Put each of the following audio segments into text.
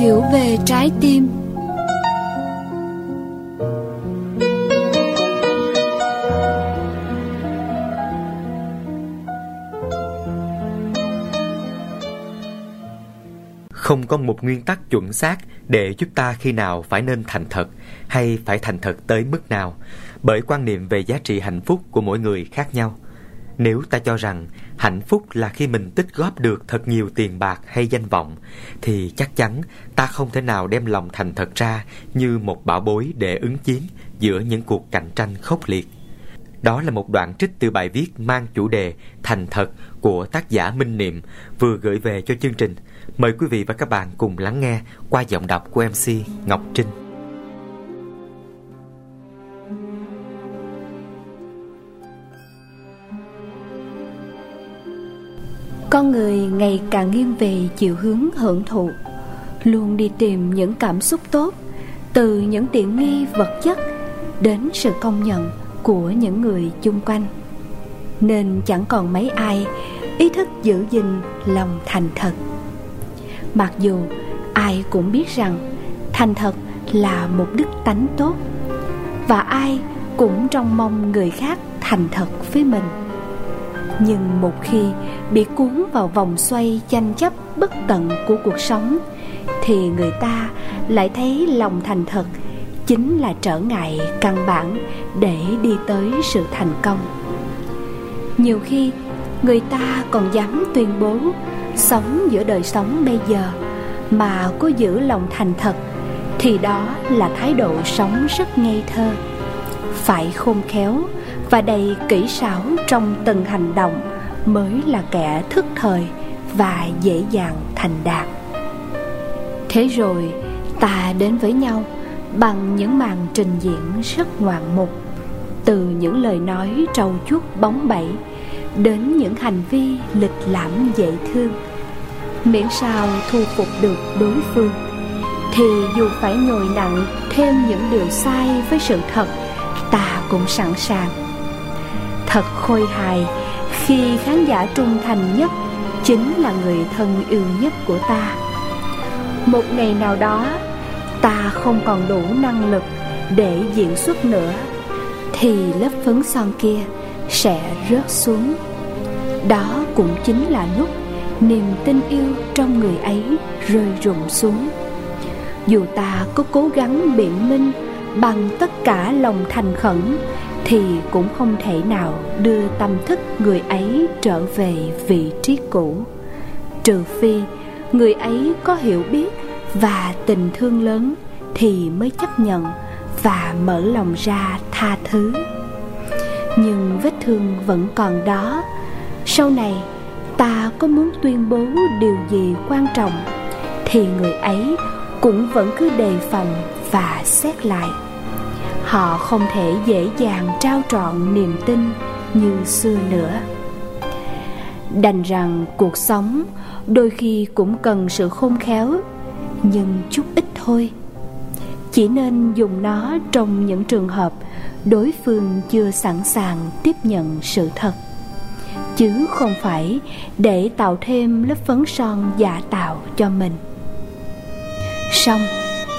hiểu về trái tim Không có một nguyên tắc chuẩn xác để giúp ta khi nào phải nên thành thật hay phải thành thật tới mức nào, bởi quan niệm về giá trị hạnh phúc của mỗi người khác nhau. Nếu ta cho rằng hạnh phúc là khi mình tích góp được thật nhiều tiền bạc hay danh vọng, thì chắc chắn ta không thể nào đem lòng thành thật ra như một bảo bối để ứng chiến giữa những cuộc cạnh tranh khốc liệt. Đó là một đoạn trích từ bài viết mang chủ đề Thành thật của tác giả Minh Niệm vừa gửi về cho chương trình. Mời quý vị và các bạn cùng lắng nghe qua giọng đọc của MC Ngọc Trinh. Con người ngày càng nghiêng về chiều hướng hưởng thụ, luôn đi tìm những cảm xúc tốt, từ những tiện nghi vật chất đến sự công nhận của những người chung quanh. Nên chẳng còn mấy ai ý thức giữ gìn lòng thành thật. Mặc dù ai cũng biết rằng thành thật là một đức tánh tốt, và ai cũng trông mong người khác thành thật với mình nhưng một khi bị cuốn vào vòng xoay tranh chấp bất tận của cuộc sống, thì người ta lại thấy lòng thành thật chính là trở ngại căn bản để đi tới sự thành công. Nhiều khi, người ta còn dám tuyên bố sống giữa đời sống bây giờ mà có giữ lòng thành thật, thì đó là thái độ sống rất ngây thơ. Phải khôn khéo và đầy kỹ xảo trong từng hành động mới là kẻ thức thời và dễ dàng thành đạt. Thế rồi, ta đến với nhau bằng những màn trình diễn rất ngoạn mục, từ những lời nói trầu chuốt bóng bẩy đến những hành vi lịch lãm dễ thương. Miễn sao thu phục được đối phương, thì dù phải nhồi nặng thêm những điều sai với sự thật, ta cũng sẵn sàng thật khôi hài. Khi khán giả trung thành nhất, chính là người thân yêu nhất của ta. Một ngày nào đó, ta không còn đủ năng lực để diễn xuất nữa, thì lớp phấn son kia sẽ rớt xuống. Đó cũng chính là lúc niềm tin yêu trong người ấy rơi rụng xuống. Dù ta có cố gắng biện minh bằng tất cả lòng thành khẩn thì cũng không thể nào đưa tâm thức người ấy trở về vị trí cũ. Trừ phi người ấy có hiểu biết và tình thương lớn thì mới chấp nhận và mở lòng ra tha thứ. Nhưng vết thương vẫn còn đó. Sau này, ta có muốn tuyên bố điều gì quan trọng thì người ấy cũng vẫn cứ đề phòng và xét lại họ không thể dễ dàng trao trọn niềm tin như xưa nữa. Đành rằng cuộc sống đôi khi cũng cần sự khôn khéo, nhưng chút ít thôi. Chỉ nên dùng nó trong những trường hợp đối phương chưa sẵn sàng tiếp nhận sự thật, chứ không phải để tạo thêm lớp phấn son giả tạo cho mình. Song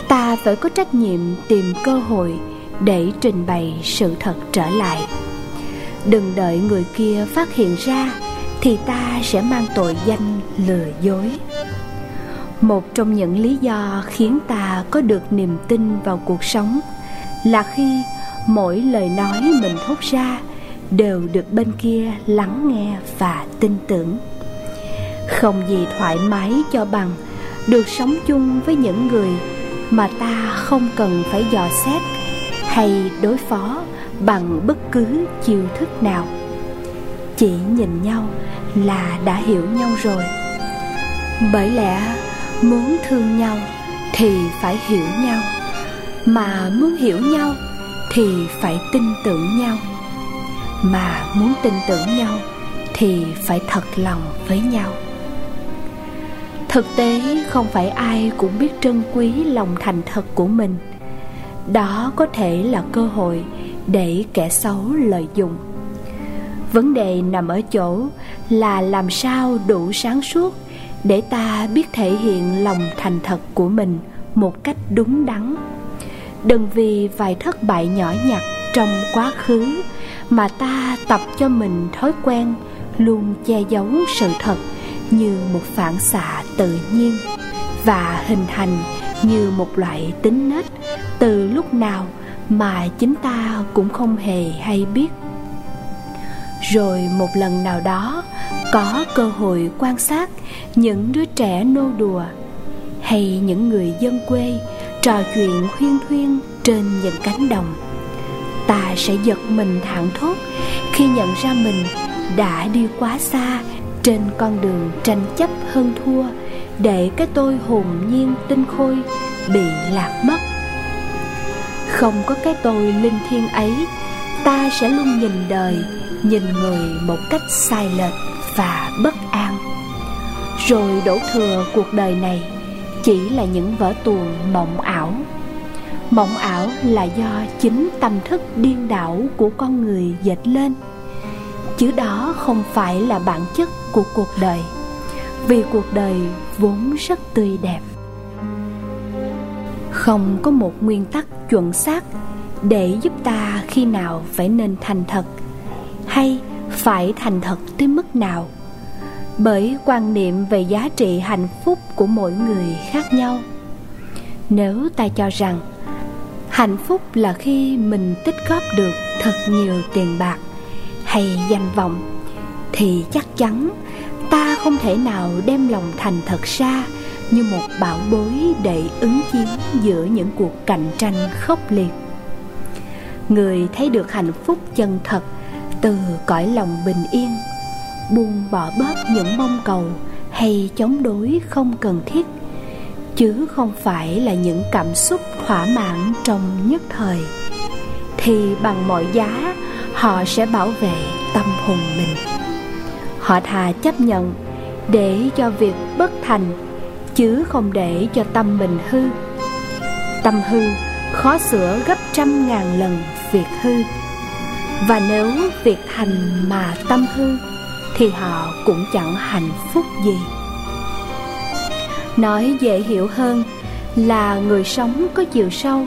ta phải có trách nhiệm tìm cơ hội để trình bày sự thật trở lại. Đừng đợi người kia phát hiện ra, thì ta sẽ mang tội danh lừa dối. Một trong những lý do khiến ta có được niềm tin vào cuộc sống là khi mỗi lời nói mình thốt ra đều được bên kia lắng nghe và tin tưởng. Không gì thoải mái cho bằng được sống chung với những người mà ta không cần phải dò xét hay đối phó bằng bất cứ chiêu thức nào. Chỉ nhìn nhau là đã hiểu nhau rồi. Bởi lẽ muốn thương nhau thì phải hiểu nhau, mà muốn hiểu nhau thì phải tin tưởng nhau. Mà muốn tin tưởng nhau thì phải thật lòng với nhau. Thực tế không phải ai cũng biết trân quý lòng thành thật của mình đó có thể là cơ hội để kẻ xấu lợi dụng. Vấn đề nằm ở chỗ là làm sao đủ sáng suốt để ta biết thể hiện lòng thành thật của mình một cách đúng đắn. Đừng vì vài thất bại nhỏ nhặt trong quá khứ mà ta tập cho mình thói quen luôn che giấu sự thật như một phản xạ tự nhiên và hình thành như một loại tính nết từ lúc nào mà chính ta cũng không hề hay biết. Rồi một lần nào đó, có cơ hội quan sát những đứa trẻ nô đùa hay những người dân quê trò chuyện huyên thuyên trên những cánh đồng, ta sẽ giật mình thảng thốt khi nhận ra mình đã đi quá xa trên con đường tranh chấp hơn thua để cái tôi hồn nhiên tinh khôi bị lạc mất không có cái tôi linh thiêng ấy, ta sẽ luôn nhìn đời, nhìn người một cách sai lệch và bất an. Rồi đổ thừa cuộc đời này, chỉ là những vở tuồng mộng ảo. Mộng ảo là do chính tâm thức điên đảo của con người dệt lên. Chứ đó không phải là bản chất của cuộc đời, vì cuộc đời vốn rất tươi đẹp. Không có một nguyên tắc chuẩn xác để giúp ta khi nào phải nên thành thật hay phải thành thật tới mức nào. Bởi quan niệm về giá trị hạnh phúc của mỗi người khác nhau. Nếu ta cho rằng hạnh phúc là khi mình tích góp được thật nhiều tiền bạc hay danh vọng, thì chắc chắn ta không thể nào đem lòng thành thật ra như một bảo bối để ứng chiến giữa những cuộc cạnh tranh khốc liệt. Người thấy được hạnh phúc chân thật từ cõi lòng bình yên, buông bỏ bớt những mong cầu hay chống đối không cần thiết, chứ không phải là những cảm xúc thỏa mãn trong nhất thời, thì bằng mọi giá họ sẽ bảo vệ tâm hồn mình. Họ thà chấp nhận để cho việc bất thành chứ không để cho tâm mình hư. Tâm hư khó sửa gấp trăm ngàn lần việc hư. Và nếu việc thành mà tâm hư, thì họ cũng chẳng hạnh phúc gì. Nói dễ hiểu hơn là người sống có chiều sâu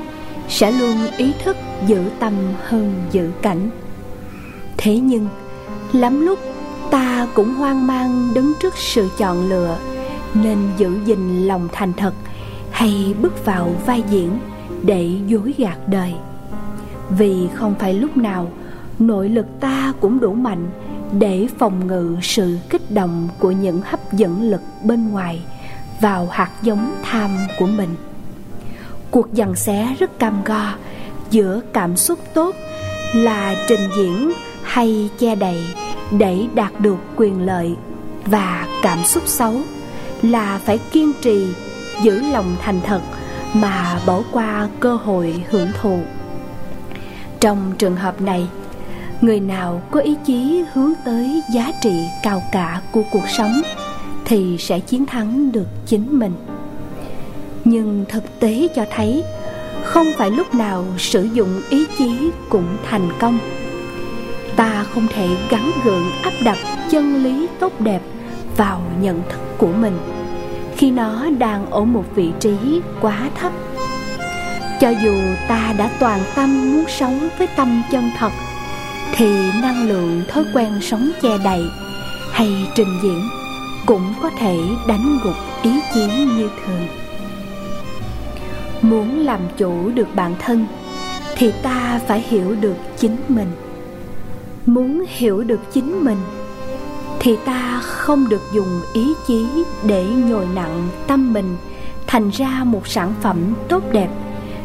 sẽ luôn ý thức giữ tâm hơn giữ cảnh. Thế nhưng, lắm lúc ta cũng hoang mang đứng trước sự chọn lựa nên giữ gìn lòng thành thật hay bước vào vai diễn để dối gạt đời. Vì không phải lúc nào, nội lực ta cũng đủ mạnh để phòng ngự sự kích động của những hấp dẫn lực bên ngoài vào hạt giống tham của mình. Cuộc dằn xé rất cam go giữa cảm xúc tốt là trình diễn hay che đậy để đạt được quyền lợi và cảm xúc xấu là phải kiên trì, giữ lòng thành thật mà bỏ qua cơ hội hưởng thụ. Trong trường hợp này, người nào có ý chí hướng tới giá trị cao cả của cuộc sống thì sẽ chiến thắng được chính mình. Nhưng thực tế cho thấy, không phải lúc nào sử dụng ý chí cũng thành công. Ta không thể gắn gượng áp đặt chân lý tốt đẹp vào nhận thức của mình. Khi nó đang ở một vị trí quá thấp, cho dù ta đã toàn tâm muốn sống với tâm chân thật, thì năng lượng thói quen sống che đậy hay trình diễn cũng có thể đánh gục ý chí như thường. Muốn làm chủ được bản thân thì ta phải hiểu được chính mình. Muốn hiểu được chính mình thì ta không được dùng ý chí để nhồi nặng tâm mình, thành ra một sản phẩm tốt đẹp,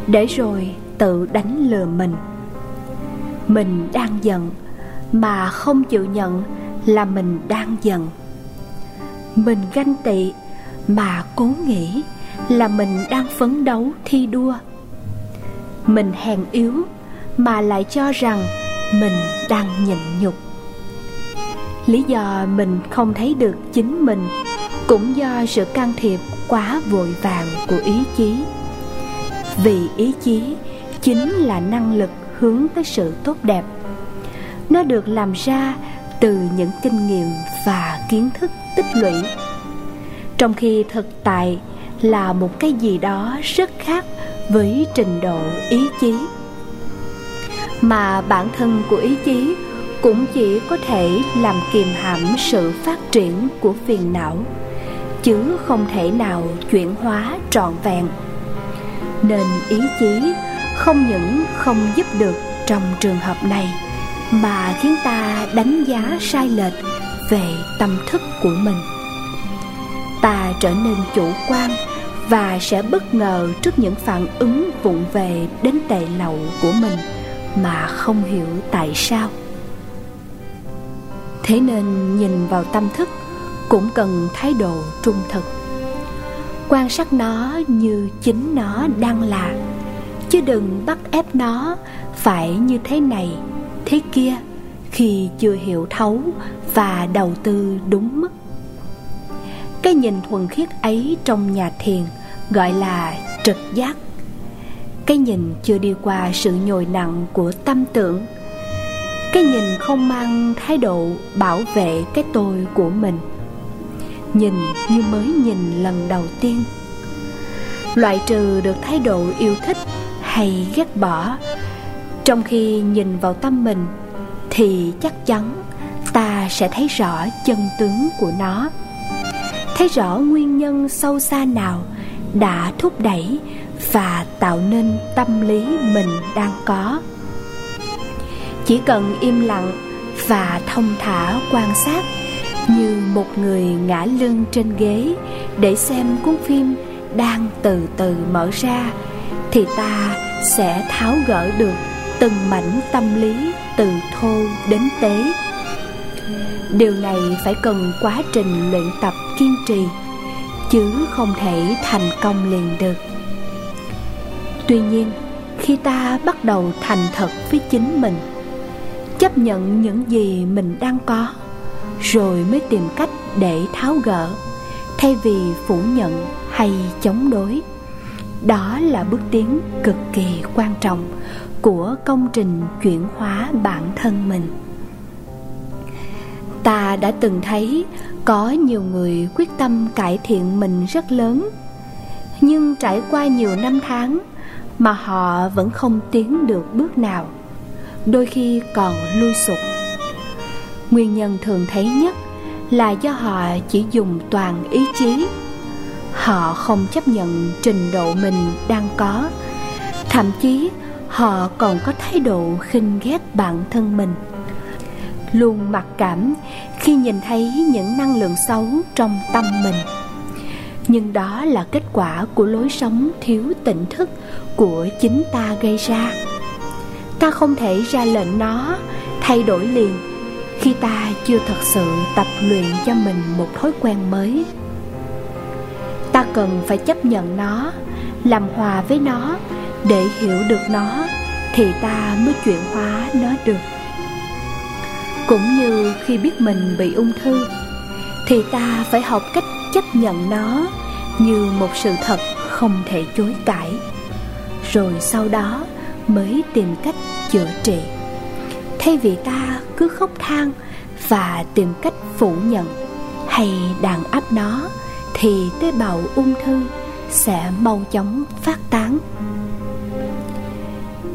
để rồi tự đánh lừa mình. Mình đang giận, mà không chịu nhận là mình đang giận. Mình ganh tị, mà cố nghĩ là mình đang phấn đấu thi đua. Mình hèn yếu, mà lại cho rằng mình đang nhịn nhục lý do mình không thấy được chính mình cũng do sự can thiệp quá vội vàng của ý chí. Vì ý chí chính là năng lực hướng tới sự tốt đẹp. Nó được làm ra từ những kinh nghiệm và kiến thức tích lũy. Trong khi thực tại là một cái gì đó rất khác với trình độ ý chí, mà bản thân của ý chí cũng chỉ có thể làm kìm hãm sự phát triển của phiền não, chứ không thể nào chuyển hóa trọn vẹn. Nên ý chí không những không giúp được trong trường hợp này, mà khiến ta đánh giá sai lệch về tâm thức của mình. Ta trở nên chủ quan và sẽ bất ngờ trước những phản ứng vụng về đến tệ lậu của mình mà không hiểu tại sao thế nên nhìn vào tâm thức, cũng cần thái độ trung thực. Quan sát nó như chính nó đang là, chứ đừng bắt ép nó phải như thế này, thế kia, khi chưa hiểu thấu và đầu tư đúng mức. Cái nhìn thuần khiết ấy trong nhà thiền gọi là trực giác. Cái nhìn chưa đi qua sự nhồi nặng của tâm tưởng cái nhìn không mang thái độ bảo vệ cái tôi của mình. Nhìn như mới nhìn lần đầu tiên. Loại trừ được thái độ yêu thích hay ghét bỏ. Trong khi nhìn vào tâm mình, thì chắc chắn ta sẽ thấy rõ chân tướng của nó. Thấy rõ nguyên nhân sâu xa nào đã thúc đẩy và tạo nên tâm lý mình đang có chỉ cần im lặng và thông thả quan sát như một người ngã lưng trên ghế để xem cuốn phim đang từ từ mở ra, thì ta sẽ tháo gỡ được từng mảnh tâm lý từ thô đến tế. Điều này phải cần quá trình luyện tập kiên trì, chứ không thể thành công liền được. Tuy nhiên, khi ta bắt đầu thành thật với chính mình chấp nhận những gì mình đang có, rồi mới tìm cách để tháo gỡ, thay vì phủ nhận hay chống đối. Đó là bước tiến cực kỳ quan trọng của công trình chuyển hóa bản thân mình. Ta đã từng thấy có nhiều người quyết tâm cải thiện mình rất lớn, nhưng trải qua nhiều năm tháng mà họ vẫn không tiến được bước nào đôi khi còn lui sụp. Nguyên nhân thường thấy nhất là do họ chỉ dùng toàn ý chí. Họ không chấp nhận trình độ mình đang có. Thậm chí, họ còn có thái độ khinh ghét bản thân mình. Luôn mặc cảm khi nhìn thấy những năng lượng xấu trong tâm mình. Nhưng đó là kết quả của lối sống thiếu tỉnh thức của chính ta gây ra ta không thể ra lệnh nó thay đổi liền khi ta chưa thật sự tập luyện cho mình một thói quen mới. Ta cần phải chấp nhận nó, làm hòa với nó. Để hiểu được nó thì ta mới chuyển hóa nó được. Cũng như khi biết mình bị ung thư thì ta phải học cách chấp nhận nó như một sự thật không thể chối cãi. Rồi sau đó mới tìm cách chữa trị. Thay vì ta cứ khóc than và tìm cách phủ nhận hay đàn áp nó, thì tế bào ung thư sẽ mau chóng phát tán.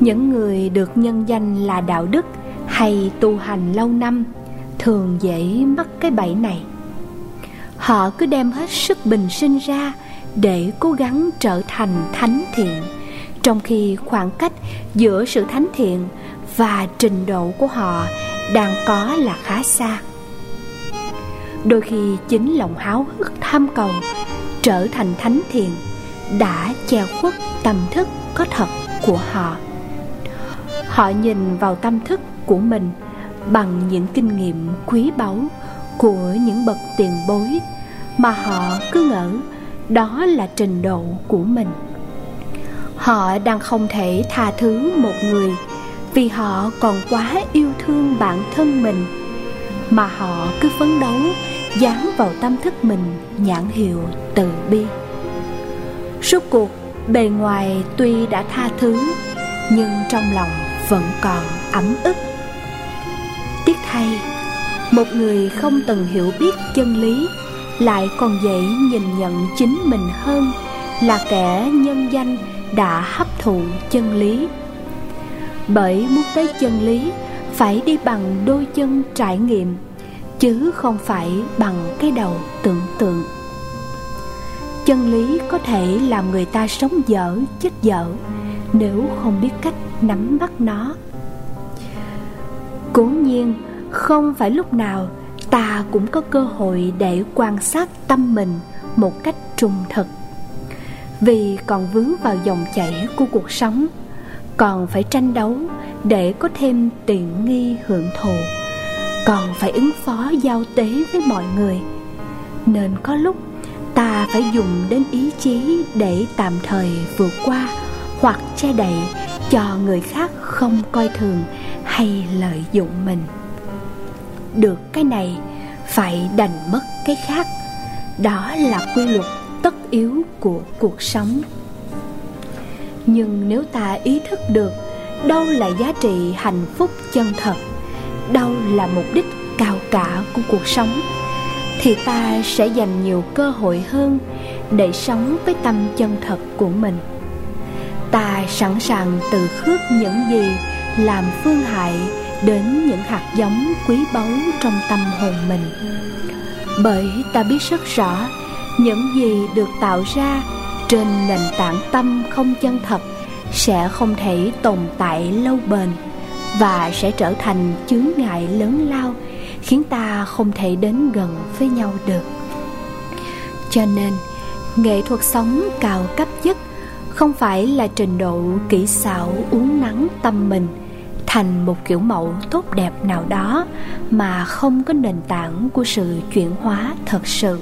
Những người được nhân danh là đạo đức hay tu hành lâu năm thường dễ mắc cái bẫy này. Họ cứ đem hết sức bình sinh ra để cố gắng trở thành thánh thiện trong khi khoảng cách giữa sự thánh thiện và trình độ của họ đang có là khá xa. Đôi khi chính lòng háo hức tham cầu trở thành thánh thiện đã che khuất tâm thức có thật của họ. Họ nhìn vào tâm thức của mình bằng những kinh nghiệm quý báu của những bậc tiền bối mà họ cứ ngỡ đó là trình độ của mình họ đang không thể tha thứ một người, vì họ còn quá yêu thương bản thân mình. Mà họ cứ phấn đấu, dán vào tâm thức mình nhãn hiệu từ bi. Rốt cuộc, bề ngoài tuy đã tha thứ, nhưng trong lòng vẫn còn ấm ức. Tiếc thay, một người không từng hiểu biết chân lý lại còn dễ nhìn nhận chính mình hơn là kẻ nhân danh đã hấp thụ chân lý. Bởi muốn tới chân lý, phải đi bằng đôi chân trải nghiệm, chứ không phải bằng cái đầu tưởng tượng. Chân lý có thể làm người ta sống dở, chết dở, nếu không biết cách nắm bắt nó. Cố nhiên, không phải lúc nào ta cũng có cơ hội để quan sát tâm mình một cách trung thực vì còn vướng vào dòng chảy của cuộc sống, còn phải tranh đấu để có thêm tiện nghi hưởng thụ, còn phải ứng phó giao tế với mọi người. Nên có lúc ta phải dùng đến ý chí để tạm thời vượt qua hoặc che đậy cho người khác không coi thường hay lợi dụng mình. Được cái này, phải đành mất cái khác. Đó là quy luật tất yếu của cuộc sống. Nhưng nếu ta ý thức được đâu là giá trị hạnh phúc chân thật, đâu là mục đích cao cả của cuộc sống, thì ta sẽ dành nhiều cơ hội hơn để sống với tâm chân thật của mình. Ta sẵn sàng từ khước những gì làm phương hại đến những hạt giống quý báu trong tâm hồn mình. Bởi ta biết rất rõ những gì được tạo ra trên nền tảng tâm không chân thật sẽ không thể tồn tại lâu bền và sẽ trở thành chướng ngại lớn lao, khiến ta không thể đến gần với nhau được. Cho nên, nghệ thuật sống cao cấp nhất không phải là trình độ kỹ xảo uống nắng tâm mình thành một kiểu mẫu tốt đẹp nào đó mà không có nền tảng của sự chuyển hóa thật sự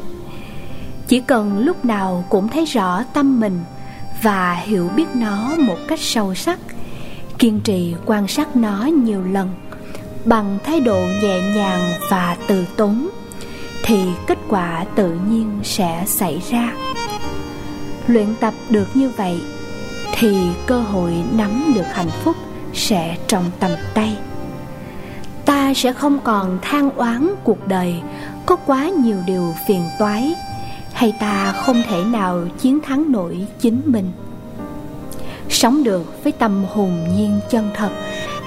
chỉ cần lúc nào cũng thấy rõ tâm mình và hiểu biết nó một cách sâu sắc, kiên trì quan sát nó nhiều lần bằng thái độ nhẹ nhàng và từ tốn, thì kết quả tự nhiên sẽ xảy ra. Luyện tập được như vậy, thì cơ hội nắm được hạnh phúc sẽ trong tầm tay. Ta sẽ không còn than oán cuộc đời, có quá nhiều điều phiền toái hay ta không thể nào chiến thắng nổi chính mình. Sống được với tâm hồn nhiên chân thật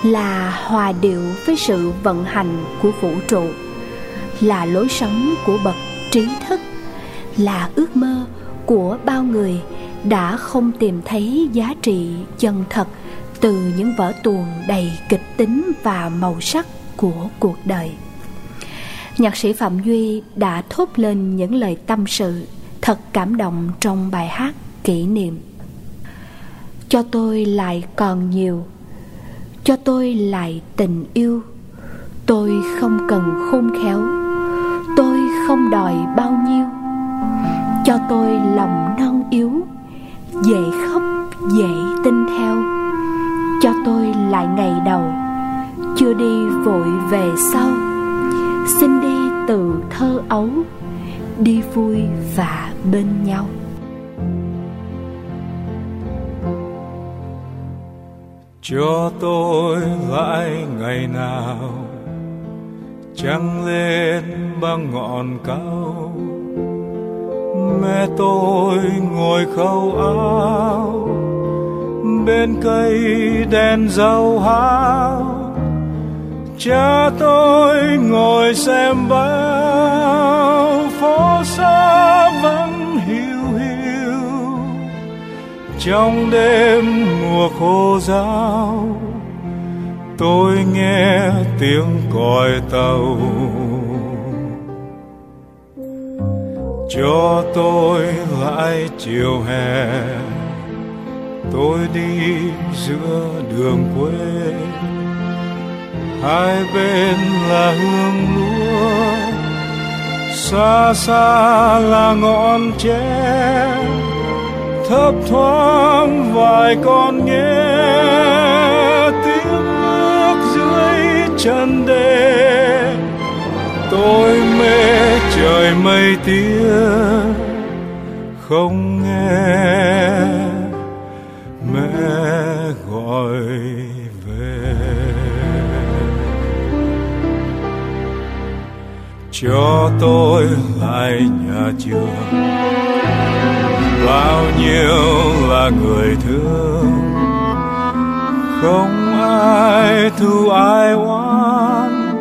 là hòa điệu với sự vận hành của vũ trụ, là lối sống của bậc trí thức, là ước mơ của bao người đã không tìm thấy giá trị chân thật từ những vở tuồng đầy kịch tính và màu sắc của cuộc đời nhạc sĩ phạm duy đã thốt lên những lời tâm sự thật cảm động trong bài hát kỷ niệm. Cho tôi lại còn nhiều, cho tôi lại tình yêu. Tôi không cần khôn khéo, tôi không đòi bao nhiêu. Cho tôi lòng non yếu, dễ khóc, dễ tin theo. Cho tôi lại ngày đầu, chưa đi vội về sau xin đi từ thơ ấu, đi vui và bên nhau. Cho tôi lại ngày nào, trăng lên băng ngọn cao. Mẹ tôi ngồi khâu áo, bên cây đèn dầu hao. Cha tôi ngồi xem bao phố xa vẫn hiu hiu. Trong đêm mùa khô giáo tôi nghe tiếng còi tàu. Cho tôi lại chiều hè, tôi đi giữa đường quê hai bên là hương lúa, xa xa là ngọn tre. Thấp thoáng vài con nghe tiếng nước dưới chân đê. Tôi mê trời mây tía, không nghe cho tôi lại nhà trường bao nhiêu là người thương. Không ai thu ai oán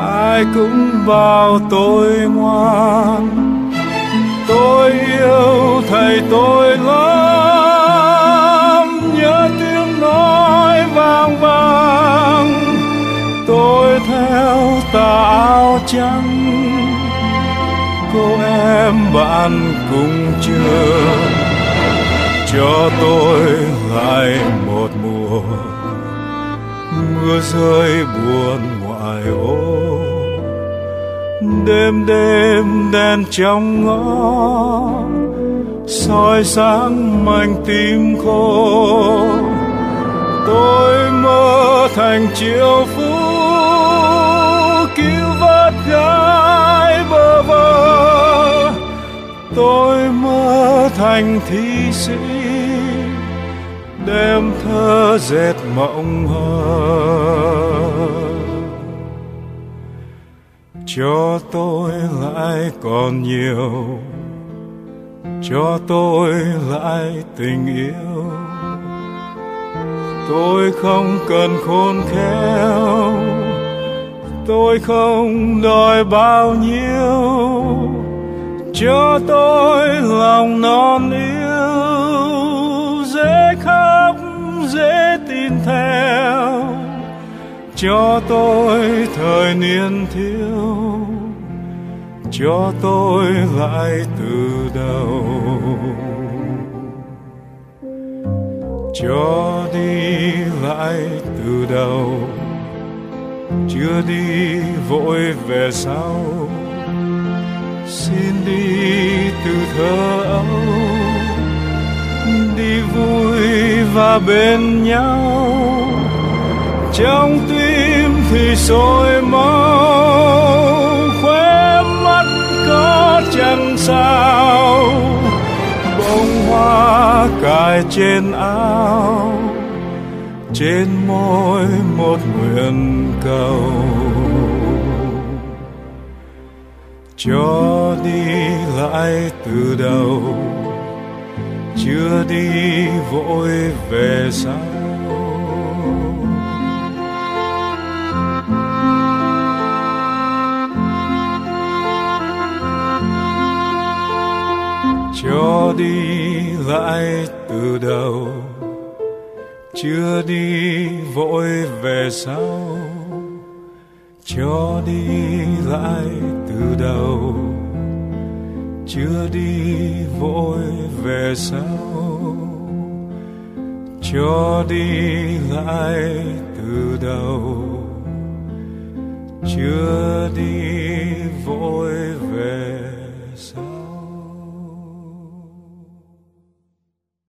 ai cũng bảo tôi ngoan. Tôi yêu thầy tôi lắm. Tà áo trắng. Cô em bạn cùng trường cho tôi lại một mùa mưa rơi buồn ngoài ô. Đêm đêm đèn trong ngõ, soi sáng mảnh tim khô. Tôi mơ thành chiếu tôi mơ thành thi sĩ, đem thơ dệt mộng hờ. Cho tôi lại còn nhiều, cho tôi lại tình yêu. Tôi không cần khôn khéo, tôi không đòi bao nhiêu cho tôi lòng non yêu, dễ khóc, dễ tin theo. Cho tôi thời niên thiếu, cho tôi lại từ đầu. Cho đi lại từ đầu, chưa đi vội về sau xin đi từ thơ ấu, đi vui và bên nhau. Trong tim thì sôi máu, khóe mắt có chẳng sao. Bông hoa cài trên áo, trên môi một nguyện cầu. Cho đi lại từ đầu? Chưa đi vội về sau. Cho đi lại từ đầu? Chưa đi vội về sau cho đi lại từ đầu chưa đi vội về sau cho đi lại từ đầu chưa đi vội.